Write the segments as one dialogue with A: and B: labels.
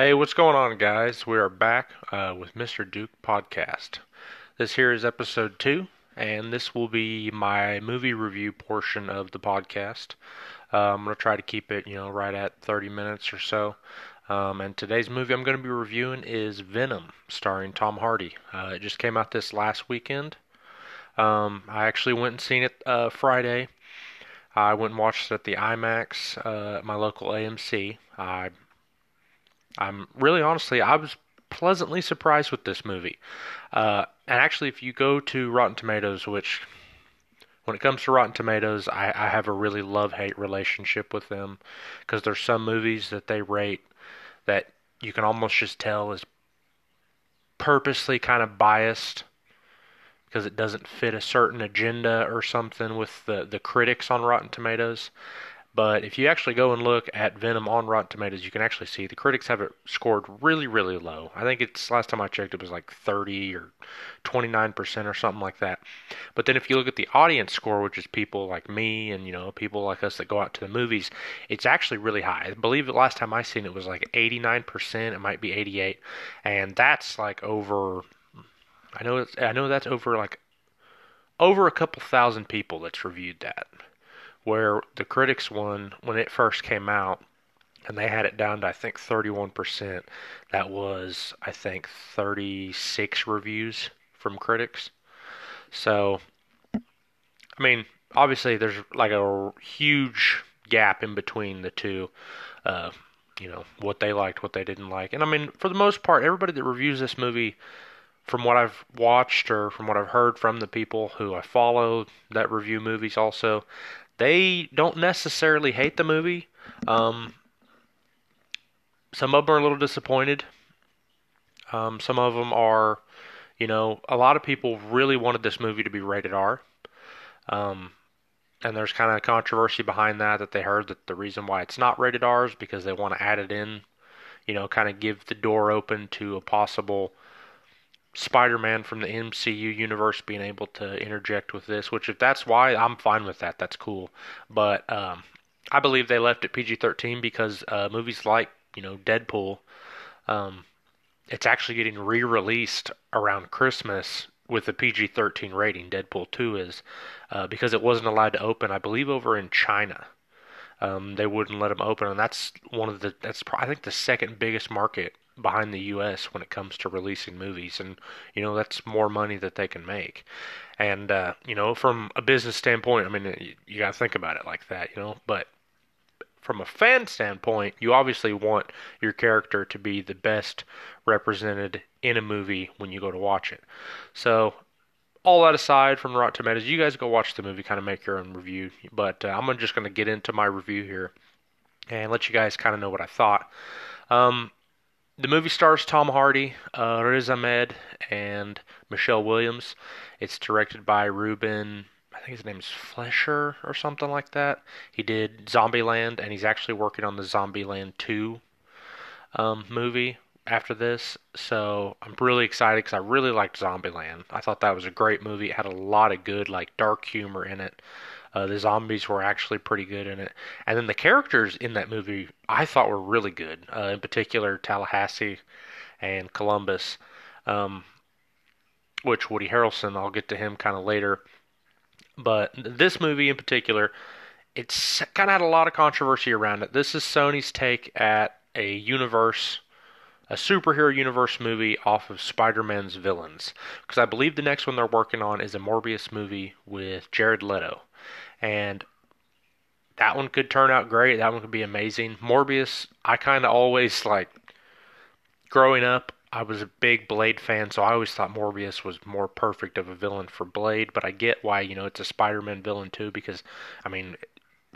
A: Hey, what's going on, guys? We are back uh, with Mr. Duke podcast. This here is episode two, and this will be my movie review portion of the podcast. Uh, I'm going to try to keep it, you know, right at 30 minutes or so. Um, and today's movie I'm going to be reviewing is Venom, starring Tom Hardy. Uh, it just came out this last weekend. Um, I actually went and seen it uh, Friday. I went and watched it at the IMAX uh, at my local AMC. I I'm really honestly, I was pleasantly surprised with this movie. Uh, and actually, if you go to Rotten Tomatoes, which when it comes to Rotten Tomatoes, I, I have a really love hate relationship with them because there's some movies that they rate that you can almost just tell is purposely kind of biased because it doesn't fit a certain agenda or something with the, the critics on Rotten Tomatoes. But if you actually go and look at Venom on Rotten Tomatoes, you can actually see the critics have it scored really, really low. I think it's last time I checked, it was like 30 or 29% or something like that. But then if you look at the audience score, which is people like me and you know people like us that go out to the movies, it's actually really high. I believe the last time I seen it was like 89%. It might be 88, and that's like over. I know it's, I know that's over like over a couple thousand people that's reviewed that where the critics one when it first came out and they had it down to I think 31%. That was I think 36 reviews from critics. So I mean, obviously there's like a huge gap in between the two. Uh, you know what they liked, what they didn't like, and I mean for the most part, everybody that reviews this movie, from what I've watched or from what I've heard from the people who I follow that review movies, also they don't necessarily hate the movie. Um, some of them are a little disappointed. Um, some of them are, you know, a lot of people really wanted this movie to be rated R. Um, and there's kind of controversy behind that, that they heard that the reason why it's not rated R is because they want to add it in, you know, kind of give the door open to a possible Spider-Man from the MCU universe being able to interject with this, which if that's why, I'm fine with that. That's cool. But um, I believe they left it PG-13 because uh, movies like you know Deadpool, um, it's actually getting re-released around Christmas with a PG-13 rating. Deadpool 2 is uh, because it wasn't allowed to open, I believe, over in China. Um, they wouldn't let them open, and that's one of the that's I think the second biggest market behind the U.S. when it comes to releasing movies, and you know that's more money that they can make. And uh, you know, from a business standpoint, I mean, you, you got to think about it like that, you know. But from a fan standpoint, you obviously want your character to be the best represented in a movie when you go to watch it. So, all that aside from Rotten Tomatoes, you guys go watch the movie, kind of make your own review. But uh, I'm just going to get into my review here and let you guys kind of know what I thought. Um, the movie stars Tom Hardy, uh, Riz Ahmed, and Michelle Williams. It's directed by Ruben, I think his name's Fleischer or something like that. He did Zombieland, and he's actually working on the Zombieland 2 um, movie after this. So I'm really excited because I really liked Zombieland. I thought that was a great movie. It had a lot of good, like, dark humor in it. Uh, the zombies were actually pretty good in it, and then the characters in that movie I thought were really good. Uh, in particular, Tallahassee and Columbus, um, which Woody Harrelson. I'll get to him kind of later. But this movie in particular, it's kind of had a lot of controversy around it. This is Sony's take at a universe a superhero universe movie off of Spider-Man's villains. Because I believe the next one they're working on is a Morbius movie with Jared Leto and that one could turn out great. That one could be amazing. Morbius, I kind of always like growing up. I was a big Blade fan, so I always thought Morbius was more perfect of a villain for Blade. But I get why you know it's a Spider-Man villain too, because I mean,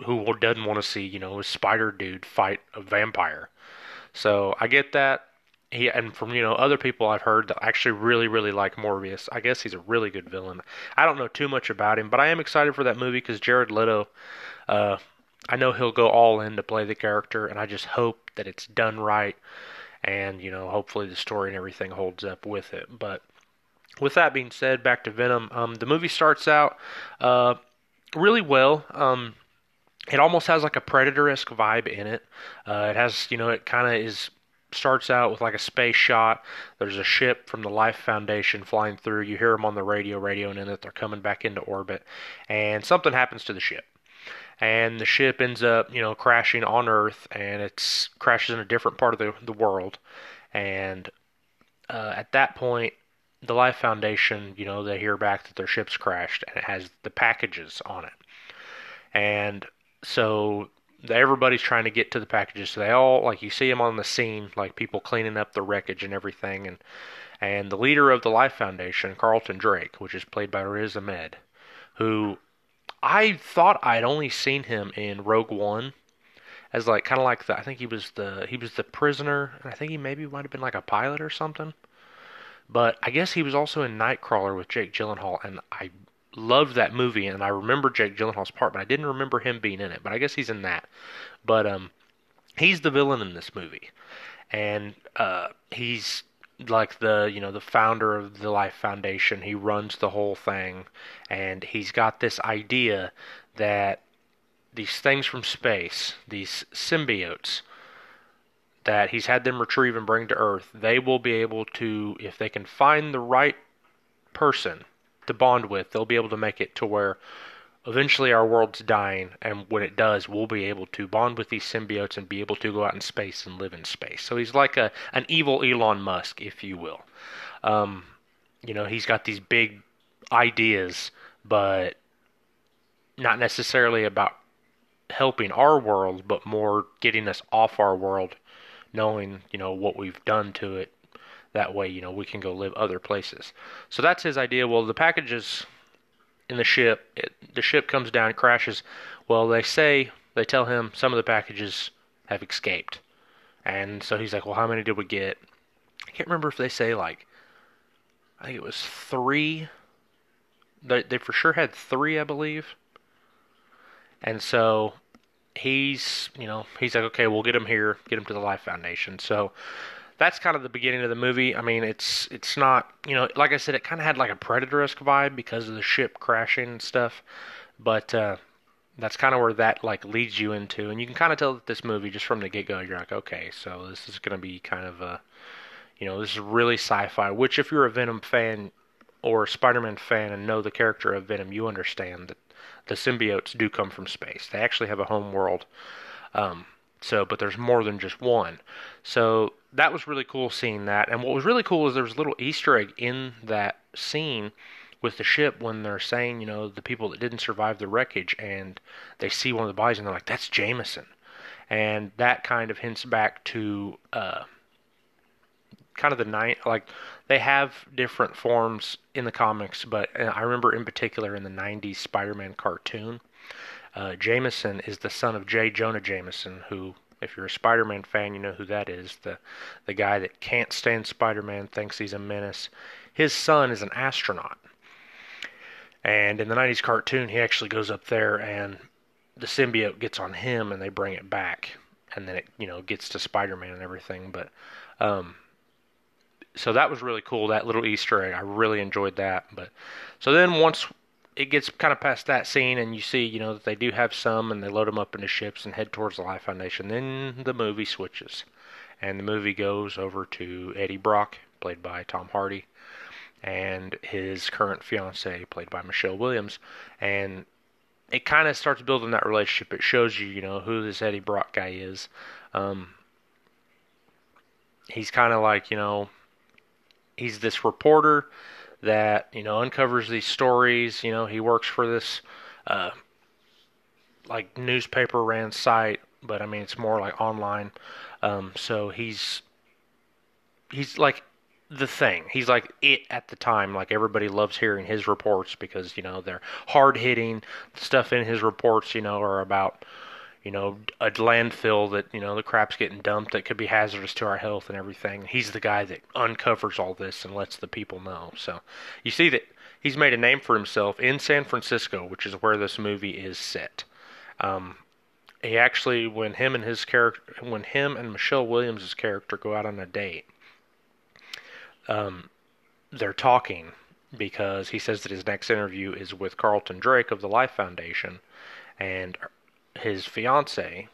A: who doesn't want to see you know a Spider Dude fight a vampire? So I get that he and from you know other people I've heard that actually really really like Morbius. I guess he's a really good villain. I don't know too much about him, but I am excited for that movie because Jared Leto. Uh, I know he'll go all in to play the character, and I just hope that it's done right, and you know hopefully the story and everything holds up with it. But with that being said, back to Venom. Um, the movie starts out uh, really well. Um, it almost has like a predator esque vibe in it. Uh, it has, you know, it kind of is starts out with like a space shot. There's a ship from the Life Foundation flying through. You hear them on the radio, radioing in that they're coming back into orbit, and something happens to the ship. And the ship ends up, you know, crashing on Earth, and it crashes in a different part of the the world. And uh, at that point, the Life Foundation, you know, they hear back that their ship's crashed, and it has the packages on it. And so everybody's trying to get to the packages. So they all like you see them on the scene, like people cleaning up the wreckage and everything, and and the leader of the Life Foundation, Carlton Drake, which is played by Riz Ahmed, who I thought I'd only seen him in Rogue One as like kind of like the I think he was the he was the prisoner, and I think he maybe might have been like a pilot or something. But I guess he was also in Nightcrawler with Jake Gyllenhaal, and I loved that movie, and I remember Jake Gyllenhaal's part, but I didn't remember him being in it. But I guess he's in that. But um, he's the villain in this movie, and uh, he's like the you know the founder of the Life Foundation. He runs the whole thing, and he's got this idea that these things from space, these symbiotes, that he's had them retrieve and bring to Earth, they will be able to, if they can find the right person to bond with, they'll be able to make it to where eventually our world's dying, and when it does, we'll be able to bond with these symbiotes and be able to go out in space and live in space. So he's like a an evil Elon Musk, if you will. Um, you know, he's got these big ideas, but not necessarily about helping our world, but more getting us off our world, knowing you know what we've done to it that way, you know, we can go live other places. So that's his idea. Well, the packages in the ship, it, the ship comes down, crashes. Well, they say, they tell him some of the packages have escaped. And so he's like, well, how many did we get? I can't remember if they say, like, I think it was three. They, they for sure had three, I believe. And so he's, you know, he's like, okay, we'll get him here, get him to the Life Foundation. So that's kind of the beginning of the movie. I mean, it's it's not you know, like I said, it kind of had like a Predator-esque vibe because of the ship crashing and stuff, but uh, that's kind of where that like leads you into, and you can kind of tell that this movie just from the get-go, you're like, okay, so this is gonna be kind of a, you know, this is really sci-fi. Which, if you're a Venom fan or a Spider-Man fan and know the character of Venom, you understand that the symbiotes do come from space. They actually have a home world. Um, so, but there's more than just one. So that was really cool seeing that. And what was really cool is there was a little Easter egg in that scene with the ship when they're saying, you know, the people that didn't survive the wreckage, and they see one of the bodies and they're like, "That's Jameson," and that kind of hints back to uh, kind of the night. Like they have different forms in the comics, but I remember in particular in the '90s Spider-Man cartoon uh, Jameson is the son of J. Jonah Jameson, who, if you're a Spider-Man fan, you know who that is. The the guy that can't stand Spider-Man, thinks he's a menace. His son is an astronaut, and in the '90s cartoon, he actually goes up there and the symbiote gets on him, and they bring it back, and then it you know gets to Spider-Man and everything. But um, so that was really cool. That little Easter egg, I really enjoyed that. But so then once it gets kind of past that scene, and you see, you know, that they do have some, and they load them up into ships and head towards the Life Foundation. Then the movie switches, and the movie goes over to Eddie Brock, played by Tom Hardy, and his current fiancee, played by Michelle Williams, and it kind of starts building that relationship. It shows you, you know, who this Eddie Brock guy is. Um, he's kind of like, you know, he's this reporter that you know uncovers these stories. You know, he works for this uh, like newspaper ran site, but I mean it's more like online. Um, so he's he's like the thing. He's like it at the time. Like everybody loves hearing his reports because you know they're hard hitting. Stuff in his reports, you know, are about you know, a landfill that, you know, the crap's getting dumped that could be hazardous to our health and everything. He's the guy that uncovers all this and lets the people know. So you see that he's made a name for himself in San Francisco, which is where this movie is set. Um, he actually, when him and his character, when him and Michelle Williams' character go out on a date, um, they're talking because he says that his next interview is with Carlton Drake of the Life Foundation, and his fiance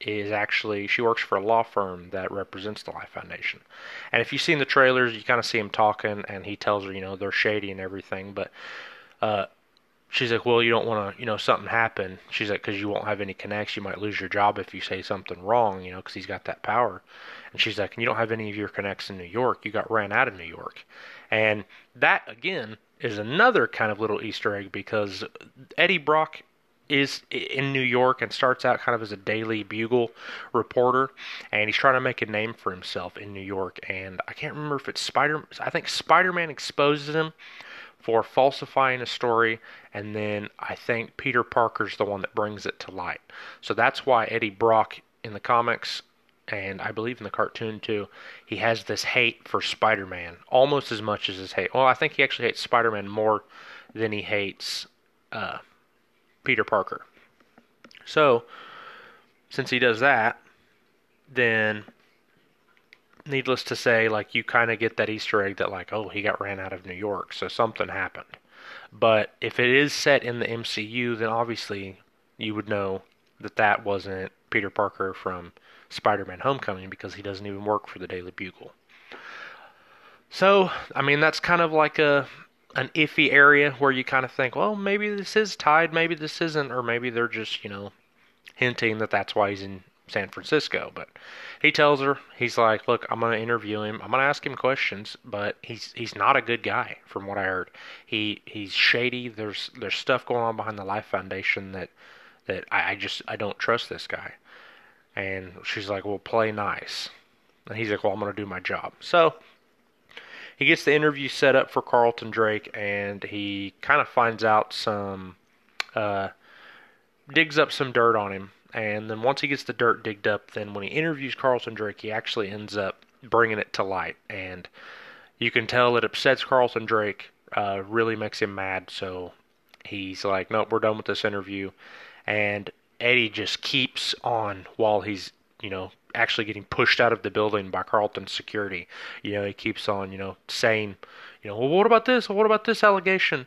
A: is actually she works for a law firm that represents the Life Foundation. And if you've seen the trailers, you kind of see him talking, and he tells her, you know, they're shady and everything. But uh, she's like, well, you don't want to, you know, something happen. She's like, because you won't have any connects, you might lose your job if you say something wrong, you know, because he's got that power. And she's like, and you don't have any of your connects in New York. You got ran out of New York. And that again is another kind of little Easter egg because Eddie Brock is in New York and starts out kind of as a Daily Bugle reporter, and he's trying to make a name for himself in New York. And I can't remember if it's Spider. I think Spider-Man exposes him for falsifying a story, and then I think Peter Parker's the one that brings it to light. So that's why Eddie Brock in the comics and I believe in the cartoon too, he has this hate for Spider-Man almost as much as his hate. Well, I think he actually hates Spider-Man more than he hates uh, Peter Parker. So, since he does that, then needless to say, like you kind of get that Easter egg that like, oh, he got ran out of New York, so something happened. But if it is set in the MCU, then obviously you would know that that wasn't Peter Parker from Spider-Man: Homecoming because he doesn't even work for the Daily Bugle. So, I mean, that's kind of like a an iffy area where you kind of think, well, maybe this is tied, maybe this isn't, or maybe they're just, you know, hinting that that's why he's in San Francisco. But he tells her, he's like, look, I'm going to interview him. I'm going to ask him questions, but he's he's not a good guy, from what I heard. He he's shady. There's there's stuff going on behind the Life Foundation that that I, I just I don't trust this guy. And she's like, well, play nice. And he's like, well, I'm going to do my job. So he gets the interview set up for Carlton Drake, and he kind of finds out some, uh, digs up some dirt on him, and then once he gets the dirt digged up, then when he interviews Carlton Drake, he actually ends up bringing it to light, and you can tell it upsets Carlton Drake, uh, really makes him mad. So he's like, "Nope, we're done with this interview," and Eddie just keeps on while he's you know actually getting pushed out of the building by Carlton security. You know, he keeps on, you know, saying, you know, well, what about this? What about this allegation?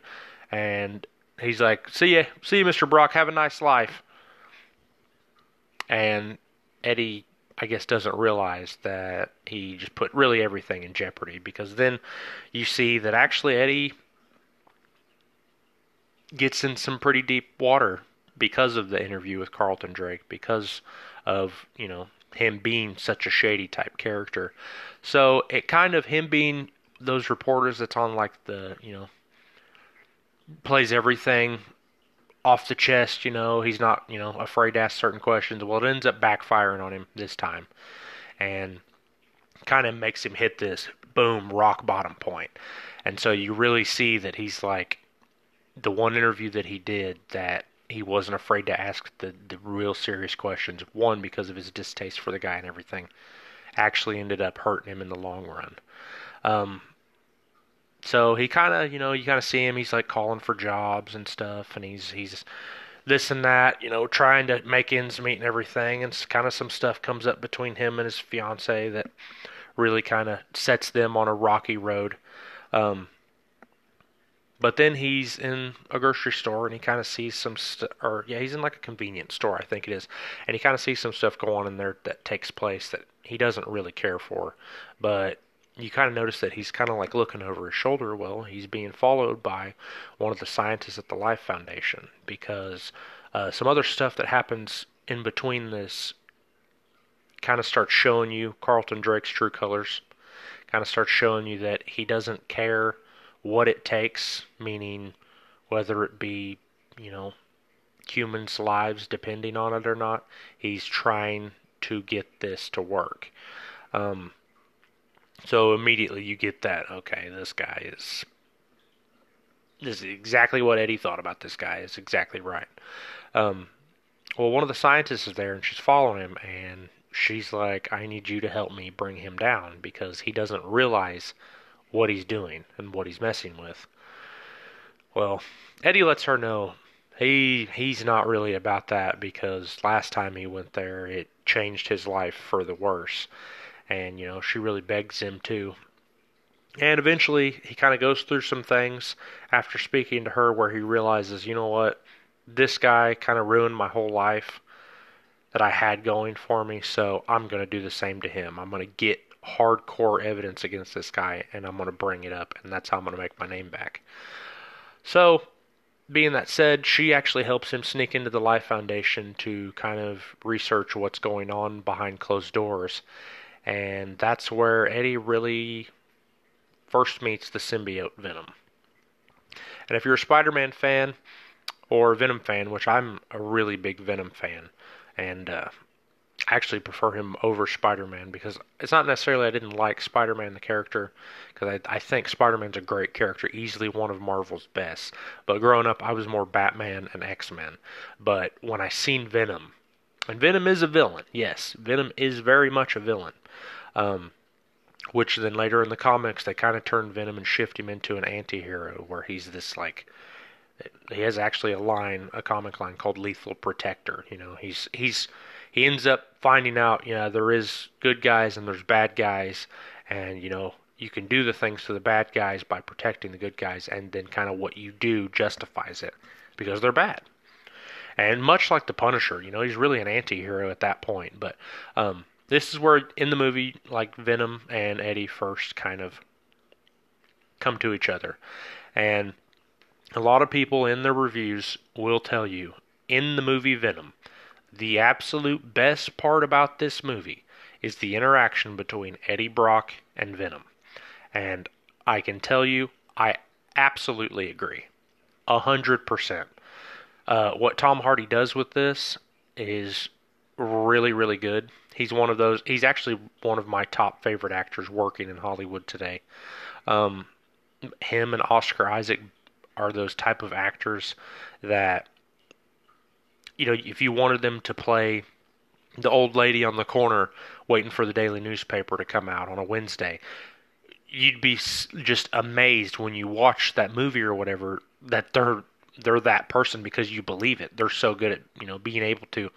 A: And he's like, see ya, see you, Mr. Brock. Have a nice life. And Eddie, I guess, doesn't realize that he just put really everything in jeopardy because then you see that actually Eddie gets in some pretty deep water because of the interview with Carlton Drake, because of, you know, him being such a shady type character. So it kind of him being those reporters that's on like the you know plays everything off the chest. You know he's not you know afraid to ask certain questions. Well, it ends up backfiring on him this time, and kind of makes him hit this boom rock bottom point. And so you really see that he's like the one interview that he did that he wasn't afraid to ask the, the real serious questions. One, because of his distaste for the guy and everything, actually ended up hurting him in the long run. Um, so he kind of, you know, you kind of see him. He's like calling for jobs and stuff, and he's he's this and that, you know, trying to make ends meet and everything. And kind of some stuff comes up between him and his fiance that really kind of sets them on a rocky road. Um, but then he's in a grocery store and he kind of sees some stuff, or yeah, he's in like a convenience store, I think it is, and he kind of sees some stuff going on in there that takes place that he doesn't really care for. But you kind of notice that he's kind of like looking over his shoulder. Well, he's being followed by one of the scientists at the Life Foundation because uh, some other stuff that happens in between this kind of starts showing you Carlton Drake's true colors. Kind of starts showing you that he doesn't care what it takes, meaning whether it be, you know, humans' lives depending on it or not. He's trying to get this to work. Um, so immediately you get that, okay, this guy is. This is exactly what Eddie thought about this guy. Is exactly right. Um, well, one of the scientists is there and she's following him, and she's like, I need you to help me bring him down because he doesn't realize what he's doing and what he's messing with. Well, Eddie lets her know he he's not really about that because last time he went there it changed his life for the worse. And you know, she really begs him to. And eventually he kind of goes through some things after speaking to her where he realizes, you know what? This guy kind of ruined my whole life. that I had going for me. So I'm going to do the same to him. I'm going to get hardcore evidence against this guy and I'm going to bring it up. And that's how I'm going to make my name back. So, being that said, she actually helps him sneak into the Life Foundation to kind of research what's going on behind closed doors. And that's where Eddie really first meets the symbiote Venom. And if you're a Spider Man fan or Venom fan, which I'm a really big Venom fan, and uh, actually prefer him over Spider Man because it's not necessarily I didn't like Spider Man the character because I, I think Spider Man's a great character, easily one of Marvel's best. But growing up, I was more Batman and X Men. But when I seen Venom, and Venom is a villain, yes, Venom is very much a villain. Um, which then later in the comics they kind of turn Venom and shift him into an anti-hero where he's this like he has actually a line, a comic line called Lethal Protector. You know, he's he's he ends up finding out, you know, there is good guys and there's bad guys, and you know you can do the things to the bad guys by protecting the good guys, and then kind of what you do justifies it because they're bad. And much like the Punisher, you know, he's really an anti-hero at that point. But um, this is where in the movie, like Venom and Eddie first kind of come to each other, and a lot of people in their reviews will tell you in the movie Venom, the absolute best part about this movie is the interaction between Eddie Brock and Venom. And I can tell you, I absolutely agree. A hundred percent. Uh, what Tom Hardy does with this is really, really good. He's one of those. He's actually one of my top favorite actors working in Hollywood today. Um, him and Oscar Isaac are those type of actors that you know if you wanted them to play the old lady on the corner waiting for the daily newspaper to come out on a Wednesday you'd be just amazed when you watch that movie or whatever that they're they're that person because you believe it they're so good at you know being able to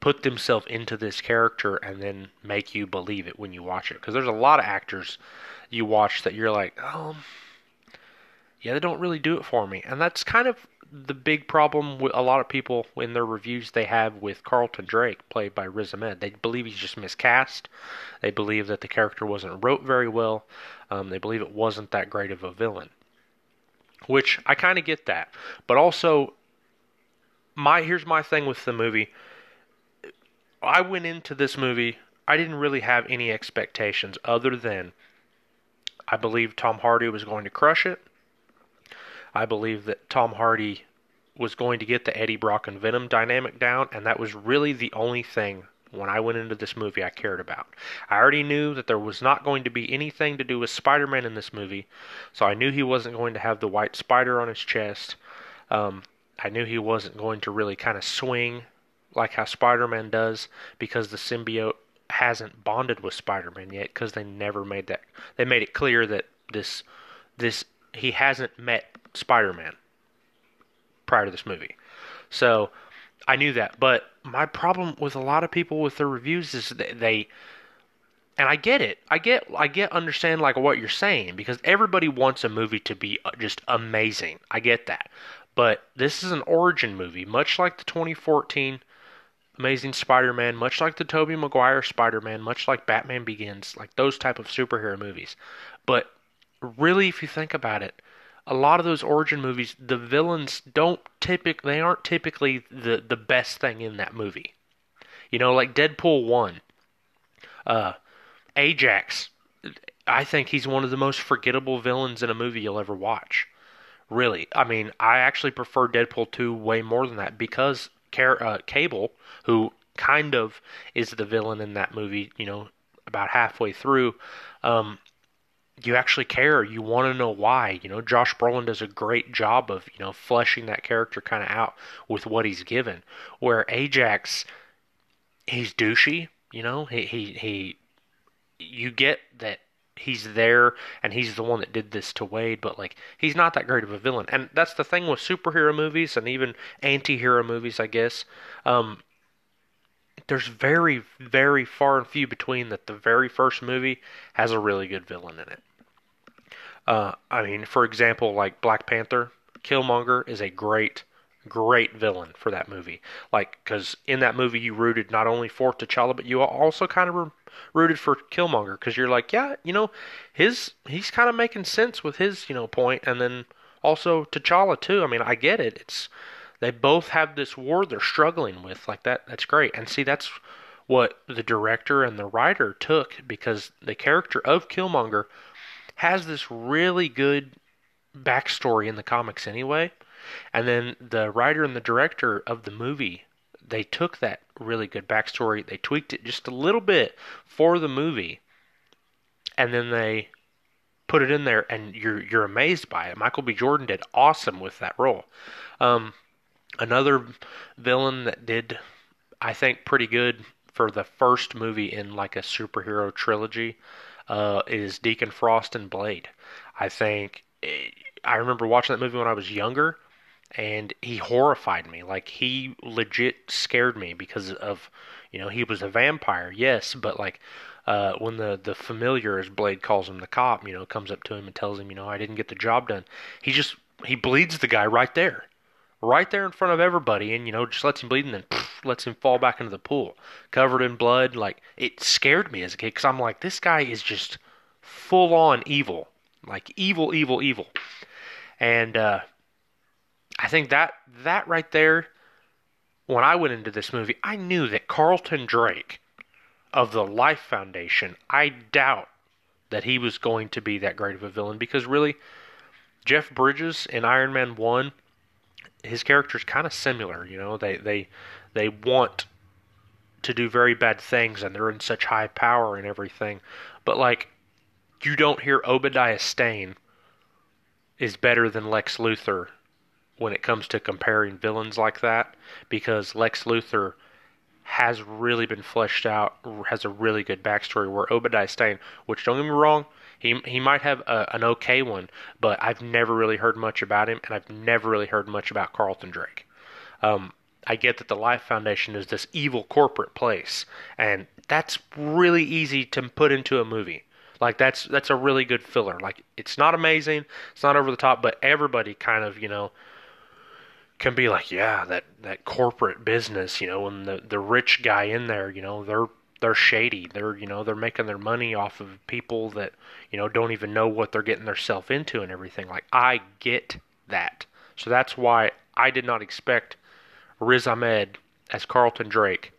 A: put themselves into this character and then make you believe it when you watch it because there's a lot of actors you watch that you're like oh yeah, they don't really do it for me. And that's kind of the big problem with a lot of people in their reviews they have with Carlton Drake, played by Riz Ahmed. They believe he's just miscast. They believe that the character wasn't wrote very well. Um, they believe it wasn't that great of a villain. Which I kind of get that. But also, my here's my thing with the movie. I went into this movie, I didn't really have any expectations other than I believed Tom Hardy was going to crush it. I believe that Tom Hardy was going to get the Eddie Brock and Venom dynamic down, and that was really the only thing when I went into this movie I cared about. I already knew that there was not going to be anything to do with Spider Man in this movie, so I knew he wasn't going to have the white spider on his chest. Um, I knew he wasn't going to really kind of swing like how Spider Man does because the symbiote hasn't bonded with Spider Man yet because they never made that. They made it clear that this this he hasn't met Spider-Man prior to this movie. So I knew that, but my problem with a lot of people with their reviews is that they and I get it. I get I get understand like what you're saying because everybody wants a movie to be uh, just amazing. I get that. But this is an origin movie, much like the 2014 Amazing Spider-Man, much like the Tobey Maguire Spider-Man, much like Batman Begins, like those type of superhero movies. But really if you think about it, a lot of those origin movies, the villains don't typically they aren't typically the the best thing in that movie. You know, like Deadpool one, uh, Ajax. I think he's one of the most forgettable villains in a movie you'll ever watch. Really, I mean, I actually prefer Deadpool two way more than that because uh, Cable, who kind of is the villain in that movie, you know, about halfway through, um, you actually care. You want to know why. You know, Josh Brolin does a great job of you know fleshing that character kind of out with what he's given. Where Ajax, he's douchey. You know, he he he. You get that he's there and he's the one that did this to Wade, but like he's not that great of a villain. And that's the thing with superhero movies and even anti-hero movies, I guess. Um, there's very, very far and few between that the very first movie has a really good villain in it. Uh, I mean, for example, like Black Panther, Killmonger is a great, great villain for that movie. Like, because in that movie you rooted not only for T'Challa, but you also kind of rooted for Killmonger because you're like, yeah, you know, his he's kind of making sense with his you know point, and then also T'Challa too. I mean, I get it. It's they both have this war they're struggling with. Like that, that's great. And see, that's what the director and the writer took because the character of Killmonger has this really good backstory in the comics anyway. And then the writer and the director of the movie, they took that really good backstory, they tweaked it just a little bit for the movie, and then they put it in there, and you're you're amazed by it. Michael B. Jordan did awesome with that role. Um, another villain that did, I think, pretty good for the first movie in like a superhero trilogy uh, is Deacon Frost and Blade. I think eh, I remember watching that movie when I was younger, and he horrified me. Like he legit scared me because of, you know, he was a vampire, yes, but like uh, when the the familiar, as Blade calls him, the cop, you know, comes up to him and tells him, you know, I didn't get the job done. He just he bleeds the guy right there, right there in front of everybody, and you know, just lets him bleed and then lets him fall back into the pool, covered in blood. Like it scared me as a kid because I'm like, this guy is just full on evil, like evil, evil, evil, and. uh I think that that right there, when I went into this movie, I knew that Carlton Drake of the Life Foundation, I doubt that he was going to be that great of a villain because really, Jeff Bridges in Iron Man One, his character is kind of similar. You know, they they they want to do very bad things and they're in such high power and everything, but like you don't hear Obadiah Stane is better than Lex Luthor when it comes to comparing villains like that because Lex Luthor has really been fleshed out, has a really good backstory. Where Obadiah Stane, which don't get me wrong, he he might have a, an okay one, but I've never really heard much about him, and I've never really heard much about Carlton Drake. Um, I get that the Life Foundation is this evil corporate place, and that's really easy to put into a movie. Like that's that's a really good filler. Like it's not amazing, it's not over the top, but everybody kind of you know can be like, yeah, that that corporate business, you know, and the the rich guy in there, you know, they're they're shady. They're you know they're making their money off of people that you know don't even know what they're getting themselves into and everything. Like I get that, so that's why I did not expect Riz Ahmed as Carlton Drake,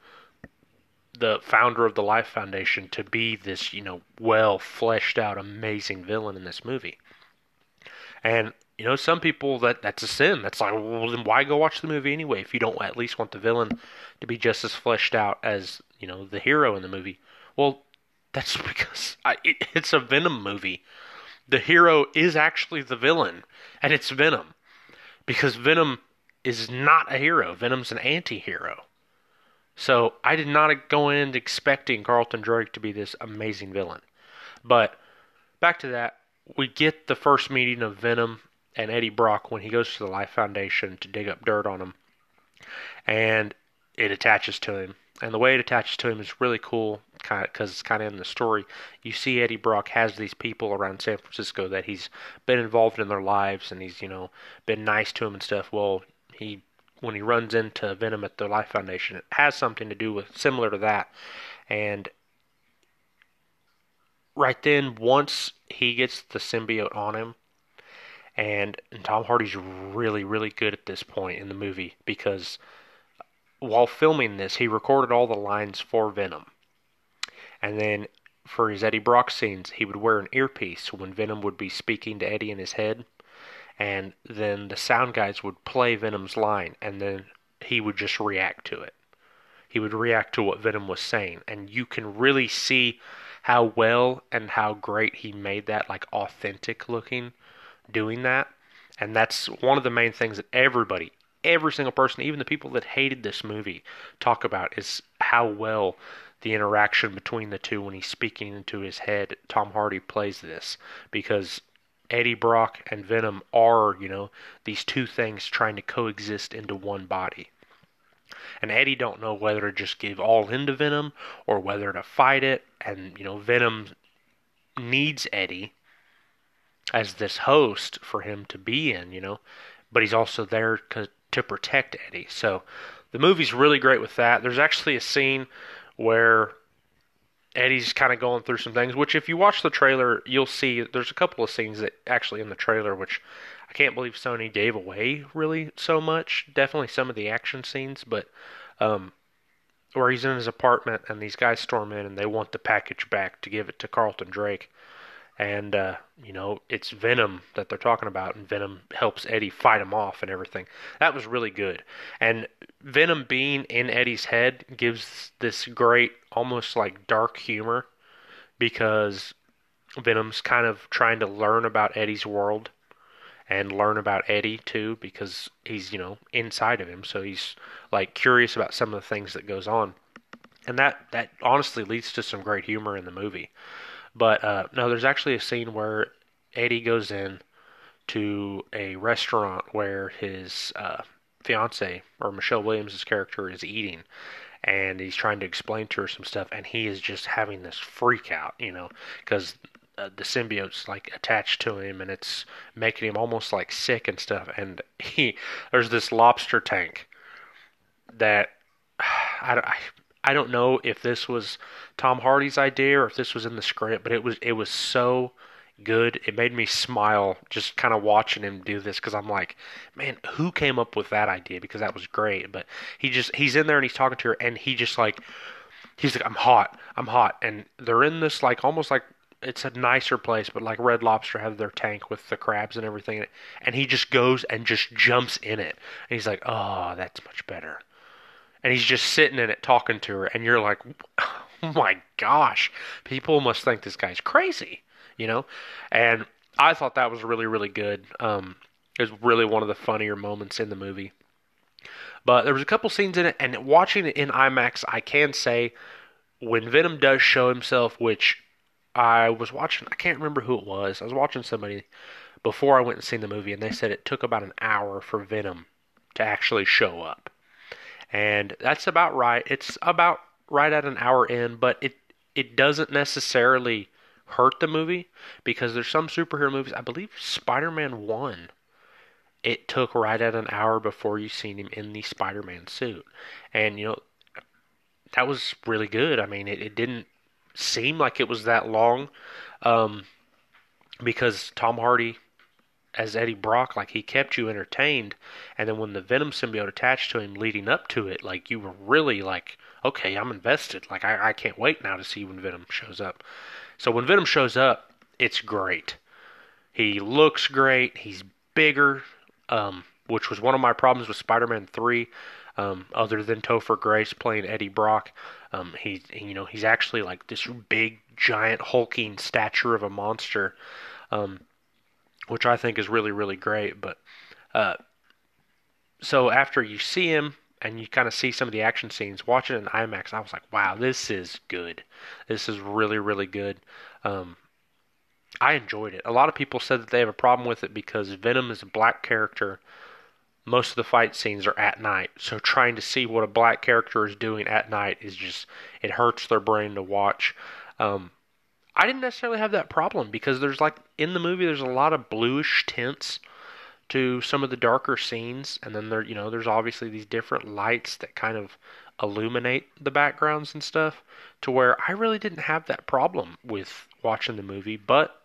A: the founder of the Life Foundation, to be this you know well fleshed out amazing villain in this movie. And you know, some people that that's a sin. That's like, well, then why go watch the movie anyway if you don't at least want the villain to be just as fleshed out as you know the hero in the movie? Well, that's because I, it, it's a Venom movie. The hero is actually the villain, and it's Venom because Venom is not a hero. Venom's an anti-hero. So I did not go in expecting Carlton Drake to be this amazing villain. But back to that, we get the first meeting of Venom and Eddie Brock when he goes to the Life Foundation to dig up dirt on him, and it attaches to him. And the way it attaches to him is really cool, because it's kind of in the story. You see, Eddie Brock has these people around San Francisco that he's been involved in their lives, and he's you know been nice to them and stuff. Well, he when he runs into Venom at the Life Foundation, it has something to do with similar to that, and right then once he gets the symbiote on him and, and Tom Hardy's really, really good at this point in the movie because while filming this, he recorded all the lines for Venom. And then for his Eddie Brock scenes, he would wear an earpiece when Venom would be speaking to Eddie in his head. And then the sound guys would play Venom's line, and then he would just react to it. He would react to what Venom was saying. And you can really see how well and how great he made that, like authentic looking doing that. And that's one of the main things that everybody, every single person, even the people that hated this movie, talk about is how well the interaction between the two when he's speaking into his head. Tom Hardy plays this because Eddie Brock and Venom are, you know, these two things trying to coexist into one body. And Eddie don't know whether to just give all into Venom or whether to fight it. And, you know, Venom needs Eddie as this host for him to be in, you know, but he's also there to to protect Eddie. So the movie's really great with that. There's actually a scene where Eddie's kind of going through some things, which if you watch the trailer, you'll see there's a couple of scenes that actually in the trailer, which I can't believe Sony gave away really so much. Definitely some of the action scenes, but um, where he's in his apartment and these guys storm in and they want the package back to give it to Carlton Drake and uh, you know it's Venom that they're talking about, and Venom helps Eddie fight him off and everything. That was really good, and Venom being in Eddie's head gives this great, almost like dark humor, because Venom's kind of trying to learn about Eddie's world and learn about Eddie too, because he's you know inside of him, so he's like curious about some of the things that goes on, and that that honestly leads to some great humor in the movie. But uh, no, there's actually a scene where Eddie goes in to a restaurant where his uh, fiance or Michelle Williams' character is eating, and he's trying to explain to her some stuff, and he is just having this freak out, you know, because uh, the symbiote's like attached to him, and it's making him almost like sick and stuff. And he there's this lobster tank that I, don't, I I don't know if this was Tom Hardy's idea or if this was in the script, but it was it was so good. It made me smile just kind of watching him do this because I'm like, man, who came up with that idea? Because that was great. But he just he's in there and he's talking to her and he just like he's like, I'm hot, I'm hot, and they're in this like almost like it's a nicer place, but like Red Lobster have their tank with the crabs and everything, and he just goes and just jumps in it, and he's like, oh, that's much better and he's just sitting in it talking to her, and you're like, oh my gosh, people must think this guy's crazy, you know? And I thought that was really, really good. Um, it was really one of the funnier moments in the movie. But there was a couple scenes in it, and watching it in IMAX, I can say when Venom does show himself, which I was watching, I can't remember who it was. I was watching somebody before I went and seen the movie, and they said it took about an hour for Venom to actually show up and that's about right. It's about right at an hour in, but it it doesn't necessarily hurt the movie because there's some superhero movies. I believe Spider-Man One. It took right at an hour before you seen him in the Spider-Man suit, and you know that was really good. I mean, it, it didn't seem like it was that long um, because Tom Hardy as Eddie Brock, like he kept you entertained, and then when the Venom symbiote attached to him leading up to it, like you were really like, okay, I'm invested. Like I, I can't wait now to see when Venom shows up. So when Venom shows up, it's great. He looks great. He's bigger, um, which was one of my problems with Spider-Man Three. Um, other than Topher Grace playing Eddie Brock, um, he, you know, he's actually like this big, giant, hulking stature of a monster. Um, which I think is really really great. But uh, so after you see him and you kind of see some of the action scenes, watching it in IMAX, I was like, wow, this is good. This is really really good. Um, I enjoyed it. A lot of people said that they have a problem with it because Venom is a black character. Most of the fight scenes are at night, so trying to see what a black character is doing at night is just it hurts their brain to watch. Um, I didn't necessarily have that problem because there's like in the movie there's a lot of bluish tints to some of the darker scenes and then there you know there's obviously these different lights that kind of illuminate the backgrounds and stuff to where I really didn't have that problem with watching the movie but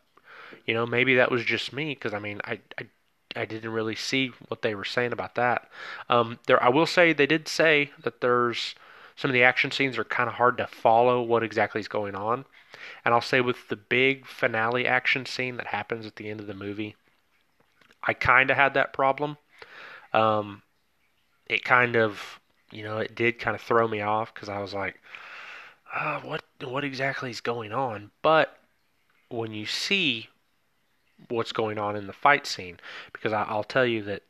A: you know maybe that was just me because I mean I, I I didn't really see what they were saying about that. Um, there, I will say they did say that there's some of the action scenes are kind of hard to follow what exactly is going on. And I'll say with the big finale action scene that happens at the end of the movie, I kind of had that problem. Um, it kind of, you know, it did kind of throw me off because I was like, uh, what what exactly is going on? But when you see what's going on in the fight scene, because I, I'll tell you that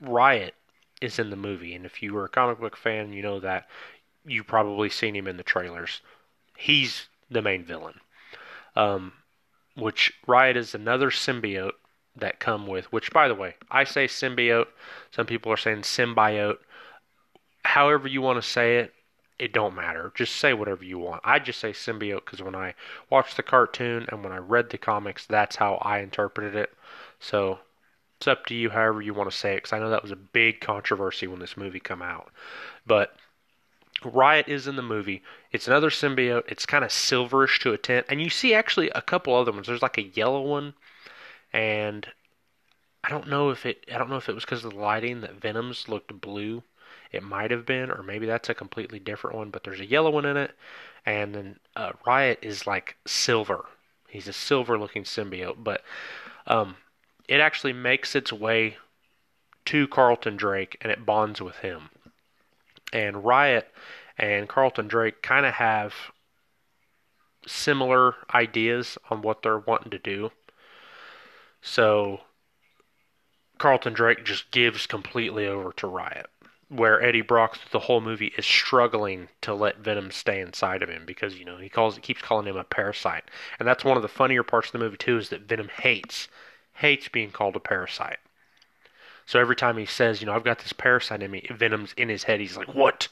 A: Riot is in the movie, and if you were a comic book fan, you know that you probably seen him in the trailers. He's the main villain. Um, which Riot is another symbiote that come with. Which, by the way, I say symbiote. Some people are saying symbiote. However you want to say it, it don't matter. Just say whatever you want. I just say symbiote because when I watched the cartoon and when I read the comics, that's how I interpreted it. So It's up to you, however you want to say it, because I know that was a big controversy when this movie come out. But Riot is in the movie. It's another symbiote. It's kind of silverish to a tint, and you see actually a couple other ones. There's like a yellow one, and I don't know if it. I don't know if it was because of the lighting that Venom's looked blue. It might have been, or maybe that's a completely different one. But there's a yellow one in it, and then uh, Riot is like silver. He's a silver-looking symbiote, but um, it actually makes its way to Carlton Drake, and it bonds with him. And Riot and Carlton Drake kind of have similar ideas on what they're wanting to do. So Carlton Drake just gives completely over to Riot, where Eddie Brock the whole movie is struggling to let Venom stay inside of him because you know he calls keeps calling him a parasite, and that's one of the funnier parts of the movie too is that Venom hates hates being called a parasite. So every time he says, you know, I've got this parasite in me, Venom's in his head. He's like, what?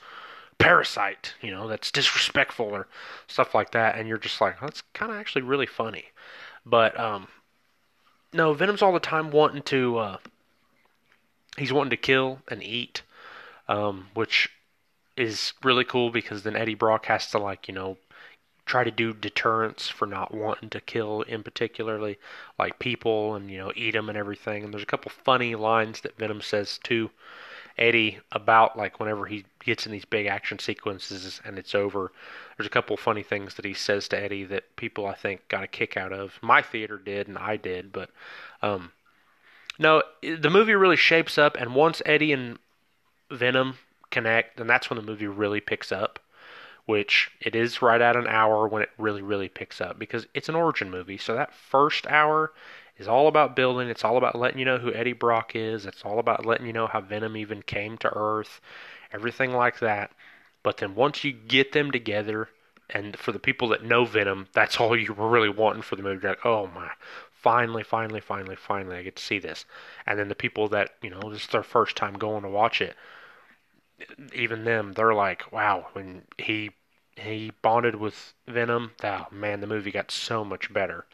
A: Parasite? You know, that's disrespectful or stuff like that. And you're just like, that's kind of actually really funny. But, um, no, Venom's all the time wanting to, uh, he's wanting to kill and eat, um, which is really cool because then Eddie Brock has to, like, you know, try to do deterrence for not wanting to kill in particularly like people and you know eat them and everything. And there's a couple funny lines that venom says to eddie about like whenever he gets in these big action sequences and it's over. There's a couple funny things that he says to eddie that people i think got a kick out of. My theater did and i did but um no the movie really shapes up and once eddie and venom connect then that's when the movie really picks up which it is right at an hour when it really, really picks up because it's an origin movie. So that first hour is all about building. It's all about letting you know who Eddie Brock is. It's all about letting you know how Venom even came to Earth, everything like that. But then once you get them together, and for the people that know Venom, that's all you were really wanting for the movie. You're like, oh my, finally, finally, finally, finally, I get to see this. And then the people that, you know, this is their first time going to watch it, even them, they're like, wow, when he he bonded with Venom, oh man, the movie got so much better.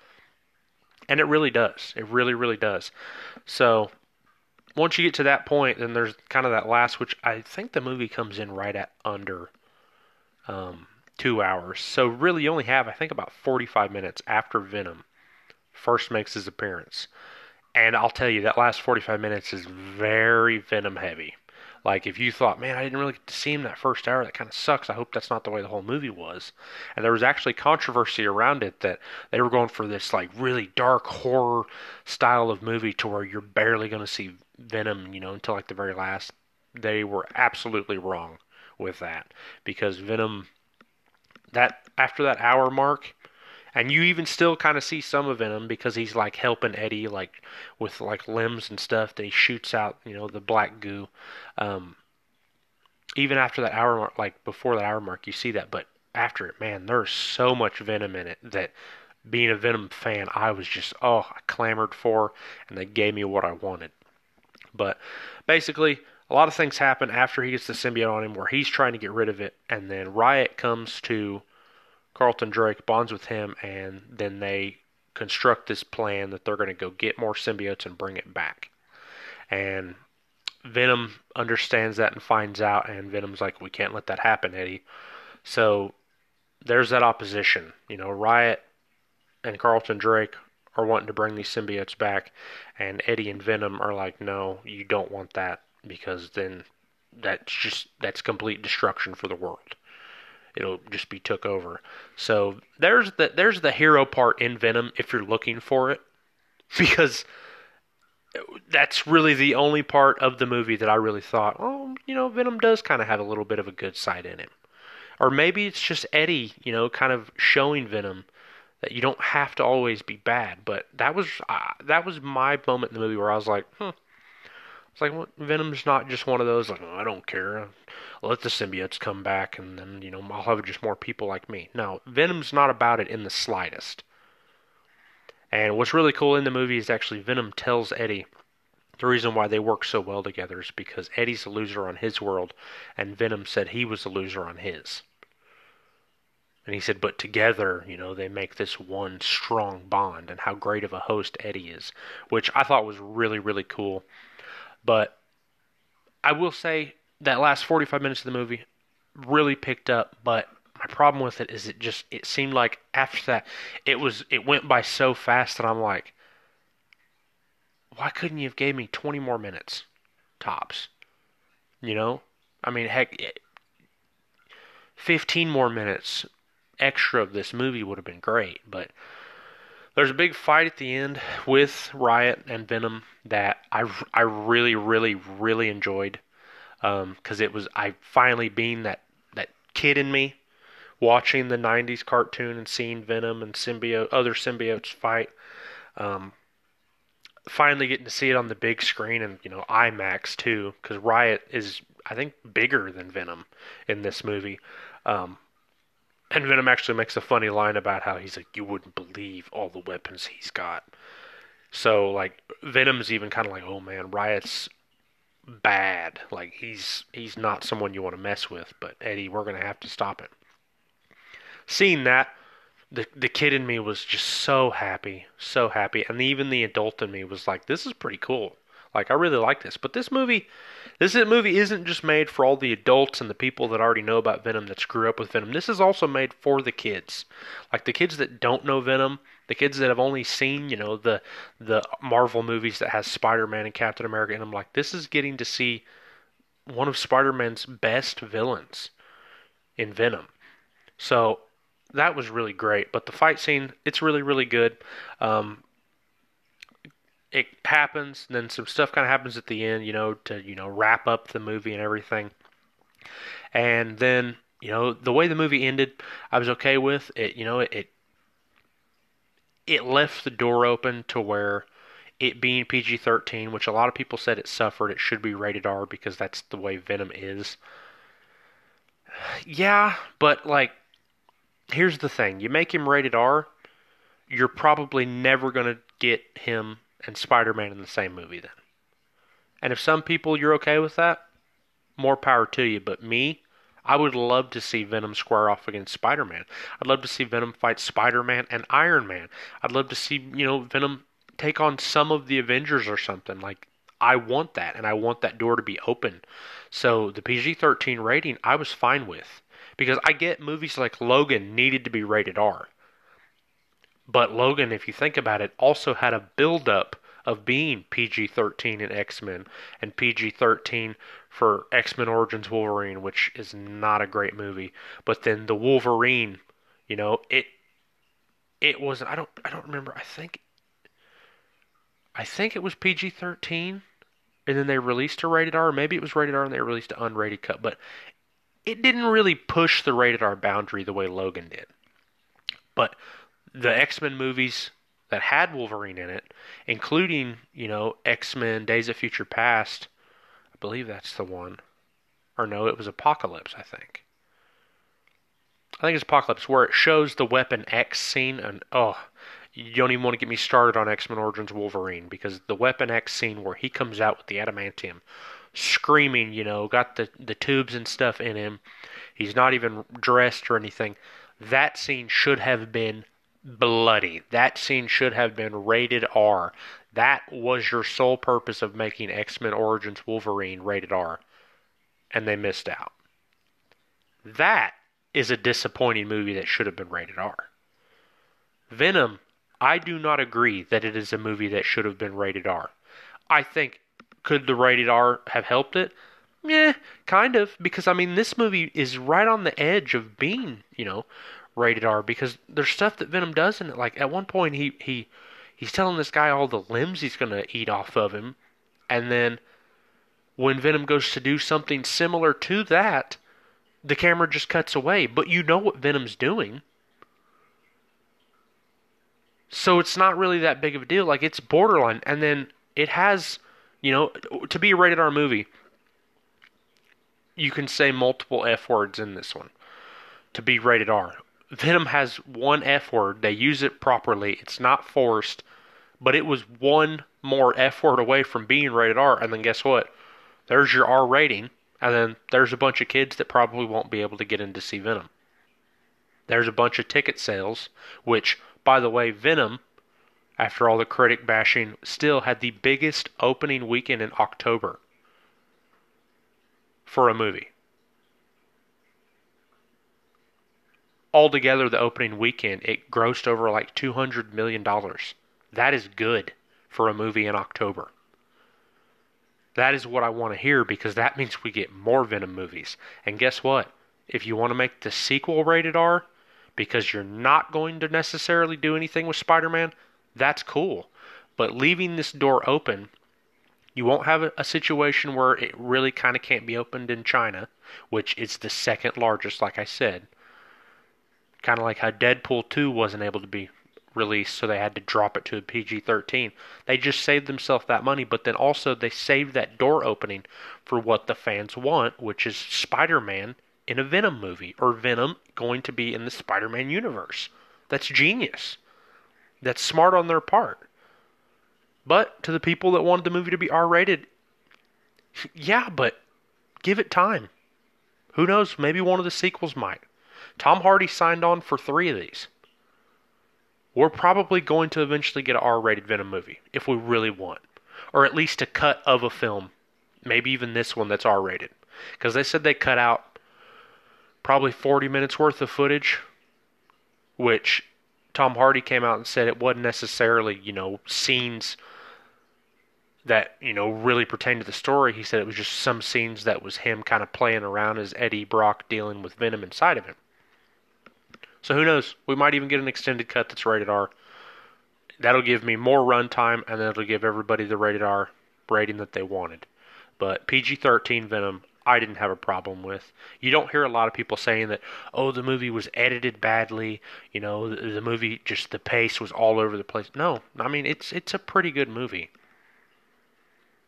A: And it really does. It really, really does. So once you get to that point, then there's kind of that last, which I think the movie comes in right at under um, two hours. So really, you only have, I think, about 45 minutes after Venom first makes his appearance. And I'll tell you, that last 45 minutes is very Venom heavy. Like if you thought, man, I didn't really get to see him that first hour, that kind of sucks. I hope that's not the way the whole movie was. And there was actually controversy around it that they were going for this like really dark horror style of movie to where you're barely going to see Venom, you know, until like the very last. They were absolutely wrong with that because Venom that after that hour mark and you even still kind of see some of him because he's like helping Eddie like with like limbs and stuff that he shoots out, you know, the black goo. Um, even after that hour mark, like before that hour mark, you see that, but after it, man, there's so much venom in it that being a Venom fan, I was just oh, I clamored for, and they gave me what I wanted. But basically, a lot of things happen after he gets the symbiote on him, where he's trying to get rid of it, and then Riot comes to Carlton Drake bonds with him, and then they construct this plan that they're going to go get more symbiotes and bring it back. And Venom understands that and finds out, and Venom's like, "We can't let that happen, Eddie." So there's that opposition. You know, Riot and Carlton Drake are wanting to bring these symbiotes back, and Eddie and Venom are like, "No, you don't want that because then that's just that's complete destruction for the world." It'll just be took over. So there's the there's the hero part in Venom if you're looking for it, because that's really the only part of the movie that I really thought, oh, you know, Venom does kind of have a little bit of a good side in him, or maybe it's just Eddie, you know, kind of showing Venom that you don't have to always be bad. But that was uh, that was my moment in the movie where I was like, hmm. It's like well, Venom's not just one of those like oh, I don't care let the symbiotes come back and then, you know, I'll have just more people like me. No, Venom's not about it in the slightest. And what's really cool in the movie is actually Venom tells Eddie the reason why they work so well together is because Eddie's a loser on his world and Venom said he was a loser on his. And he said, but together, you know, they make this one strong bond and how great of a host Eddie is, which I thought was really, really cool. But I will say that last 45 minutes of the movie really picked up, but my problem with it is it just it seemed like after that it was it went by so fast that I'm like why couldn't you have gave me 20 more minutes tops? You know? I mean heck 15 more minutes extra of this movie would have been great but there's a big fight at the end with Riot and Venom that I, I really really really enjoyed because um, it was I finally being that that kid in me watching the 90s cartoon and seeing Venom and symbiote other symbiotes fight. Um, finally getting to see it on the big screen and you know IMAX too cuz Riot is I think bigger than Venom in this movie. Um, and Venom actually makes a funny line about how he's like you wouldn't believe all the weapons he's got. So like Venom's even kind of like oh man Riot's bad. Like he's he's not someone you want to mess with, but Eddie we're going to have to stop it seeing that, the the kid in me was just so happy, so happy, and even the adult in me was like, "This is pretty cool. Like I really like this." But this movie, this movie isn't just made for all the adults and the people that already know about Venom that grew up with Venom. This is also made for the kids, like the kids that don't know Venom, the kids that have only seen, you know, the the Marvel movies that has Spider-Man and Captain America in them. Like this is getting to see one of Spider-Man's best villains in Venom. So that was really great. But the fight scene, it's really, really good. Um, it happens, then some stuff kind of happens at the end, you know, to you know wrap up the movie and everything. And then you know the way the movie ended, I was okay with it. You know, it it, it left the door open to where it being PG-13, which a lot of people said it suffered, it should be rated R because that's the way Venom is. Yeah, but like here's the thing you make him rated R, you're probably never going to get him and Spider Man in the same movie then. And if some people you're okay with that, more power to you. But me, I would love to see Venom square off against Spider Man. I'd love to see Venom fight Spider Man and Iron Man. I'd love to see, you know, Venom take on some of the Avengers or something. Like, I want that, and I want that door to be open. So the PG 13 rating, I was fine with. Because I get movies like Logan needed to be rated R. But Logan, if you think about it, also had a build-up of being PG 13 in X Men and PG 13 for X Men Origins Wolverine, which is not a great movie. But then the Wolverine, you know, it it was I don't I don't remember. I think I think it was PG 13 and then they released a rated R. Maybe it was rated R and they released an unrated cut. But it didn't really push the rated R boundary the way Logan did. But the X Men movies that had Wolverine in it, including, you know, X Men Days of Future Past, I believe that's the one. Or no, it was Apocalypse, I think. I think it's Apocalypse, where it shows the Weapon X scene, and oh, you don't even want to get me started on X Men Origins Wolverine because the Weapon X scene where he comes out with the adamantium screaming, you know, got the, the tubes and stuff in him. He's not even dressed or anything. That scene should have been bloody. That scene should have been rated R. That was your sole purpose of making X Men Origins Wolverine rated R. And they missed out. That is a disappointing movie that should have been rated R. Venom, I do not agree that it is a movie that should have been rated R. I think could the rated R have helped it? Yeah, kind of. Because I mean, this movie is right on the edge of being, you know, rated R. Because there's stuff that Venom does in it. Like at one point, he he he's telling this guy all the limbs he's gonna eat off of him, and then when Venom goes to do something similar to that, the camera just cuts away. But you know what Venom's doing. So it's not really that big of a deal. Like it's borderline, and then it has you know, to be a rated R movie, you can say multiple F words in this one to be rated R. Venom has one F word. They use it properly. It's not forced, but it was one more F word away from being rated R. And then guess what? There's your R rating. And then there's a bunch of kids that probably won't be able to get in to see Venom. There's a bunch of ticket sales, which, by the way, Venom, after all the critic bashing, still had the biggest opening weekend in October for a movie. Altogether, the opening weekend, it grossed over like $200 million. That is good for a movie in October. That is what I want to hear because that means we get more Venom movies. And guess what? If you want to make the sequel rated R, because you're not going to necessarily do anything with Spider Man, that's cool. But leaving this door open, you won't have a, a situation where it really kind of can't be opened in China, which is the second largest, like I said. Kind of like how Deadpool 2 wasn't able to be released, so they had to drop it to a PG 13. They just saved themselves that money, but then also they saved that door opening for what the fans want, which is Spider Man in a Venom movie, or Venom going to be in the Spider Man universe. That's genius. That's smart on their part. But to the people that wanted the movie to be R rated, yeah, but give it time. Who knows? Maybe one of the sequels might. Tom Hardy signed on for three of these. We're probably going to eventually get an R rated Venom movie if we really want. Or at least a cut of a film. Maybe even this one that's R rated. Because they said they cut out probably 40 minutes worth of footage, which Tom Hardy came out and said it wasn't necessarily, you know, scenes that, you know, really pertain to the story. He said it was just some scenes that was him kind of playing around as Eddie Brock dealing with Venom inside of him. So who knows? We might even get an extended cut that's rated R. That'll give me more runtime, and that'll give everybody the rated R rating that they wanted. But PG 13 Venom, I didn't have a problem with. You don't hear a lot of people saying that, oh, the movie was edited badly. You know, the, the movie just the pace was all over the place. No, I mean it's it's a pretty good movie.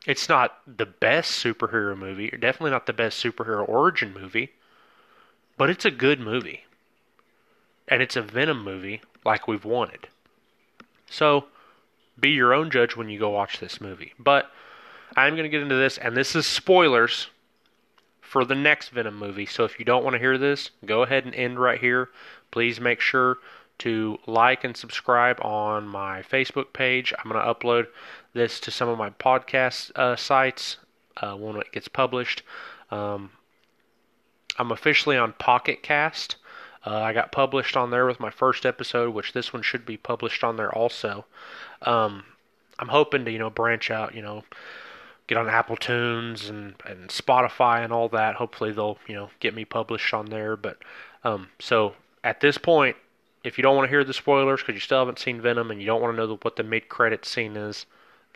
A: It's not the best superhero movie, definitely not the best superhero origin movie, but it's a good movie and it's a Venom movie like we've wanted. So, be your own judge when you go watch this movie. But I'm going to get into this, and this is spoilers for the next Venom movie. So, if you don't want to hear this, go ahead and end right here. Please make sure to like and subscribe on my Facebook page. I'm going to upload this to some of my podcast uh, sites uh, when it gets published. Um, I'm officially on Pocket Cast. Uh, I got published on there with my first episode, which this one should be published on there also. Um, I'm hoping to, you know, branch out, you know, get on Apple Tunes and, and Spotify and all that. Hopefully they'll, you know, get me published on there. But um, so at this point, if you don't want to hear the spoilers because you still haven't seen Venom and you don't want to know what the mid-credit scene is,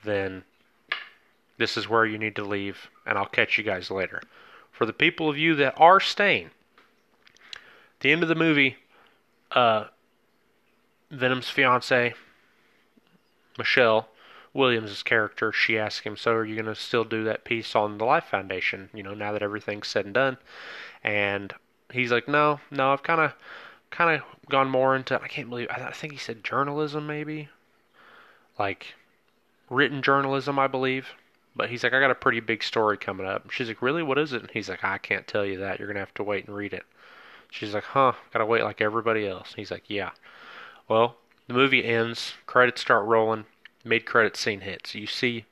A: then this is where you need to leave, and I'll catch you guys later. For the people of you that are staying, the end of the movie, uh, Venom's fiance, Michelle Williams' character, she asks him, "So are you going to still do that piece on the Life Foundation? You know, now that everything's said and done?" And he's like, "No, no, I've kind of, kind of gone more into. I can't believe. I think he said journalism, maybe, like written journalism, I believe." But he's like, I got a pretty big story coming up. She's like, Really? What is it? And he's like, I can't tell you that. You're going to have to wait and read it. She's like, huh, gotta wait like everybody else. He's like, yeah. Well, the movie ends, credits start rolling, mid credit scene hits. You see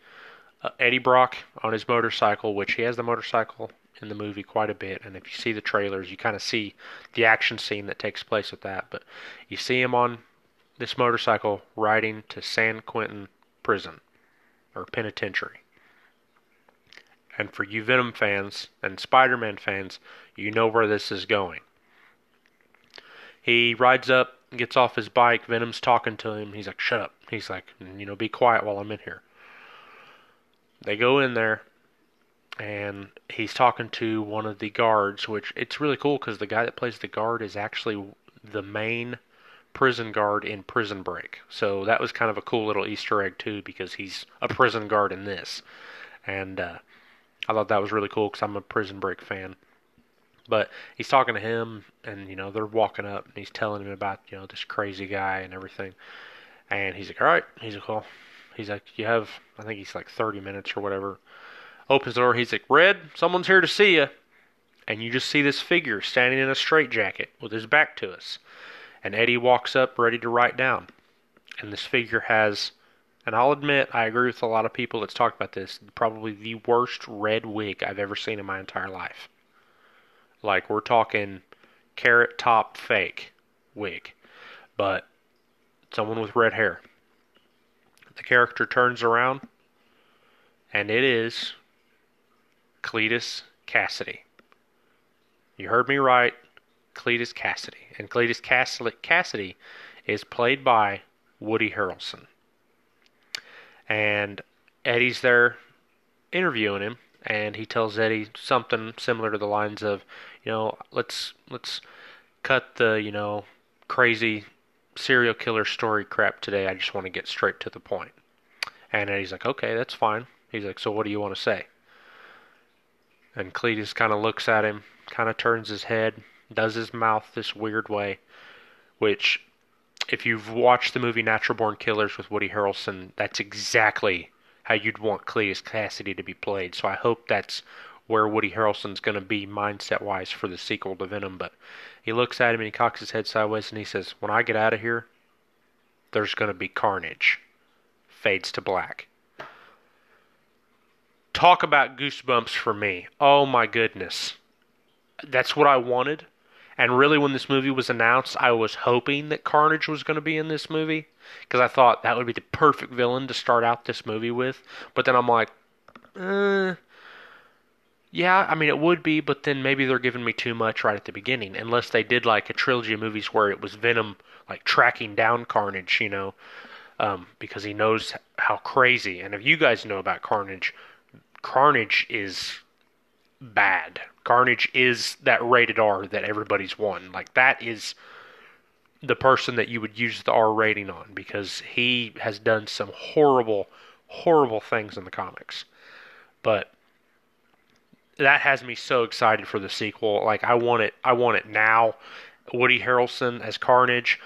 A: uh, Eddie Brock on his motorcycle, which he has the motorcycle in the movie quite a bit. And if you see the trailers, you kind of see the action scene that takes place with that. But you see him on this motorcycle riding to San Quentin prison or penitentiary. And for you Venom fans and Spider Man fans, you know where this is going. He rides up, gets off his bike. Venom's talking to him. He's like, "Shut up." He's like, "You know, be quiet while I'm in here." They go in there, and he's talking to one of the guards, which it's really cool because the guy that plays the guard is actually the main prison guard in Prison Break. So that was kind of a cool little Easter egg too, because he's a prison guard in this, and uh, I thought that was really cool because I'm a Prison Break fan. But he's talking to him, and you know they're walking up, and he's telling him about you know this crazy guy and everything. And he's like, "All right." He's like, "Well," he's like, "You have," I think he's like 30 minutes or whatever. Opens the door. He's like, "Red, someone's here to see you." and you just see this figure standing in a straitjacket with his back to us. And Eddie walks up ready to write down. And this figure has, and I'll admit, I agree with a lot of people that's talked about this, probably the worst red wig I've ever seen in my entire life. Like, we're talking carrot top fake wig. But someone with red hair. The character turns around, and it is Cletus Kasady. You heard me right, Cletus Kasady. And Cletus Kasady is played by Woody Harrelson. And Eddie's there interviewing him, and he tells Eddie something similar to the lines of, you know, let's let's cut the you know crazy serial killer story crap today. I just want to get straight to the point. And he's like, okay, that's fine. He's like, so what do you want to say? And Cletus kind of looks at him, kind of turns his head, does his mouth this weird way, which, if you've watched the movie Natural Born Killers with Woody Harrelson, that's exactly how you'd want Cletus Kasady to be played. So I hope that's where Woody Harrelson's going to be mindset wise for the sequel to Venom. But he looks at him and he cocks his head sideways and he says, When I get out of here, there's going to be carnage. Fades to black. Talk about goosebumps for me. Oh my goodness. That's what I wanted. And really, when this movie was announced, I was hoping that Carnage was going to be in this movie because I thought that would be the perfect villain to start out this movie with. But then I'm like, eh, yeah, I mean it would be, but then maybe they're giving me too much right at the beginning. Unless they did like a trilogy of movies where it was Venom like tracking down Carnage, you know, um, because he knows how crazy. And if you guys know about Carnage, Carnage is bad. Carnage is that rated R that everybody's won. Like that is the person that you would use the R rating on because he has done some horrible, horrible things in the comics. But that has me so excited for the sequel. Like I want it. I want it now. Woody Harrelson as Carnage,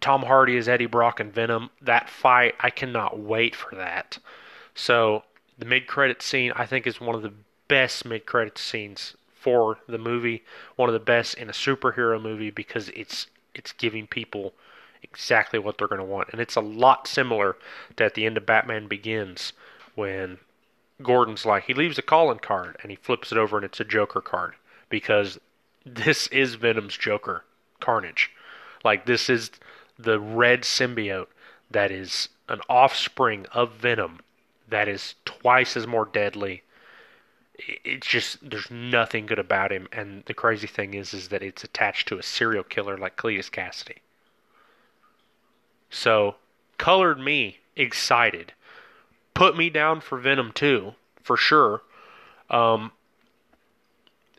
A: Tom Hardy as Eddie Brock and Venom. That fight, I cannot wait for that. So the mid-credit scene, I think, is one of the best mid-credit scenes for the movie. One of the best in a superhero movie because it's it's giving people exactly what they're going to want, and it's a lot similar to at the end of Batman Begins when Gordon's like, he leaves a calling card and he flips it over and it's a Joker card because this is Venom's Joker, Carnage. Like, this is the red symbiote that is an offspring of Venom that is twice as more deadly. It's just there's nothing good about him, and the crazy thing is, is that it's attached to a serial killer like Cletus Kasady. So, colored me excited put me down for Venom 2 for sure. Um,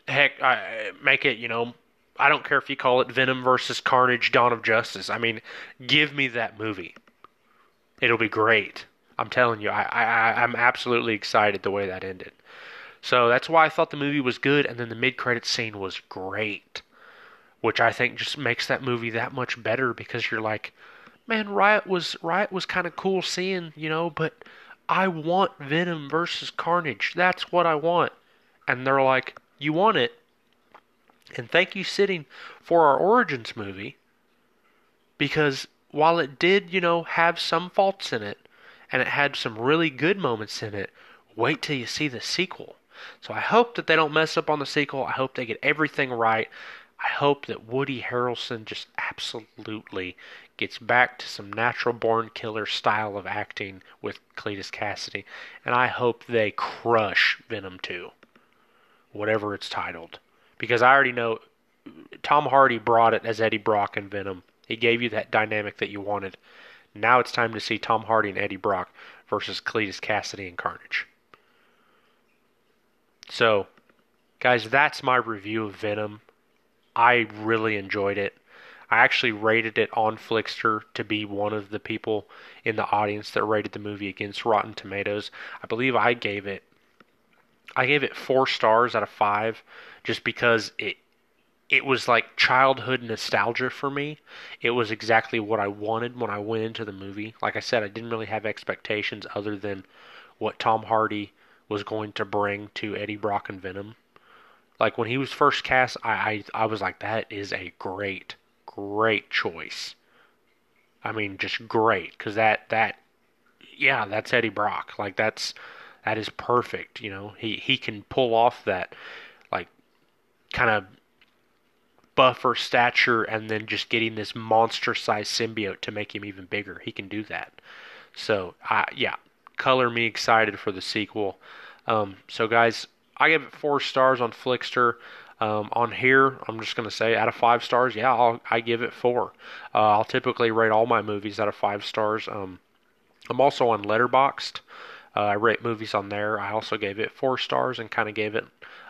A: heck, I make it, you know, I don't care if you call it Venom versus Carnage Dawn of Justice. I mean, give me that movie. It'll be great. I'm telling you, I, I I'm absolutely excited the way that ended. So that's why I thought the movie was good, and then the mid credit scene was great. Which I think just makes that movie that much better because you're like, man, Riot was Riot was kind of cool seeing, you know, but I want Venom versus Carnage. That's what I want. And they're like, You want it? And thank you, sitting for our Origins movie. Because while it did, you know, have some faults in it, and it had some really good moments in it, wait till you see the sequel. So I hope that they don't mess up on the sequel. I hope they get everything right. I hope that Woody Harrelson just absolutely gets back to some natural born killer style of acting with Cletus Kasady, and I hope they crush Venom 2, whatever it's titled. Because I already know Tom Hardy brought it as Eddie Brock and Venom. He gave you that dynamic that you wanted. Now it's time to see Tom Hardy and Eddie Brock versus Cletus Kasady and Carnage. So, guys, that's my review of Venom. I really enjoyed it. I actually rated it on Flixster to be one of the people in the audience that rated the movie against Rotten Tomatoes. I believe I gave it I gave it 4 stars out of 5 just because it it was like childhood nostalgia for me. It was exactly what I wanted when I went into the movie. Like I said, I didn't really have expectations other than what Tom Hardy was going to bring to Eddie Brock and Venom. Like when he was first cast, I, I, I was like, that is a great, great choice. I mean, just great because that that yeah, that's Eddie Brock. Like that's that is perfect. You know, he he can pull off that like kind of buffer stature and then just getting this monster sized symbiote to make him even bigger. He can do that. So, uh, yeah, color me excited for the sequel. Um, so, guys, I give it four stars on Flixster. Um, on here, I'm just going to say out of five stars, yeah, I'll, I give it four. Uh, I'll typically rate all my movies out of five stars. Um, I'm also on Letterboxd. Uh, I rate movies on there. I also gave it four stars and kind of gave it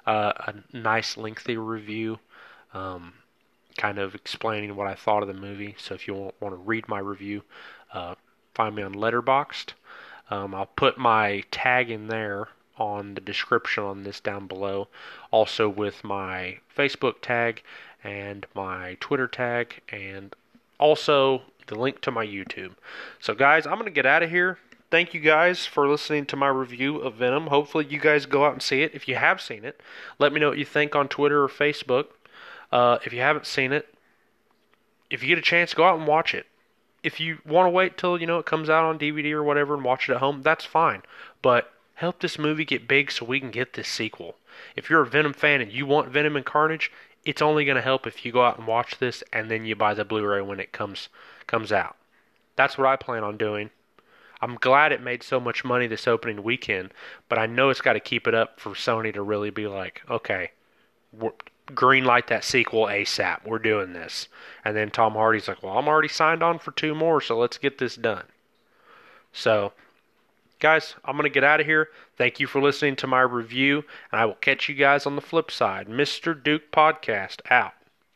A: uh, a nice lengthy review, um, kind of explaining what I thought of the movie. So if you want, want to read my review, uh, find me on Letterboxd. Um, I'll put my tag in there on the description on this down below, also with my Facebook tag and my Twitter tag, and also the link to my YouTube. So, guys, I'm going to get out of here. Thank you guys for listening to my review of Venom. Hopefully, you guys go out and see it. If you have seen it, let me know what you think on Twitter or Facebook. Uh, if you haven't seen it, if you get a chance, go out and watch it. If you want to wait till you know it comes out on DVD or whatever and watch it at home, that's fine. But help this movie get big so we can get this sequel. If you're a Venom fan and you want Venom and Carnage, it's only going to help if you go out and watch this and then you buy the Blu-ray when it comes comes out. That's what I plan on doing. I'm glad it made so much money this opening weekend, but I know it's got to keep it up for Sony to really be like, okay, green light that sequel ASAP. We're doing this. And then Tom Hardy's like, well, I'm already signed on for two more, so let's get this done. So, guys, I'm going to get out of here. Thank you for listening to my review, and I will catch you guys on the flip side. Mr. Duke Podcast out.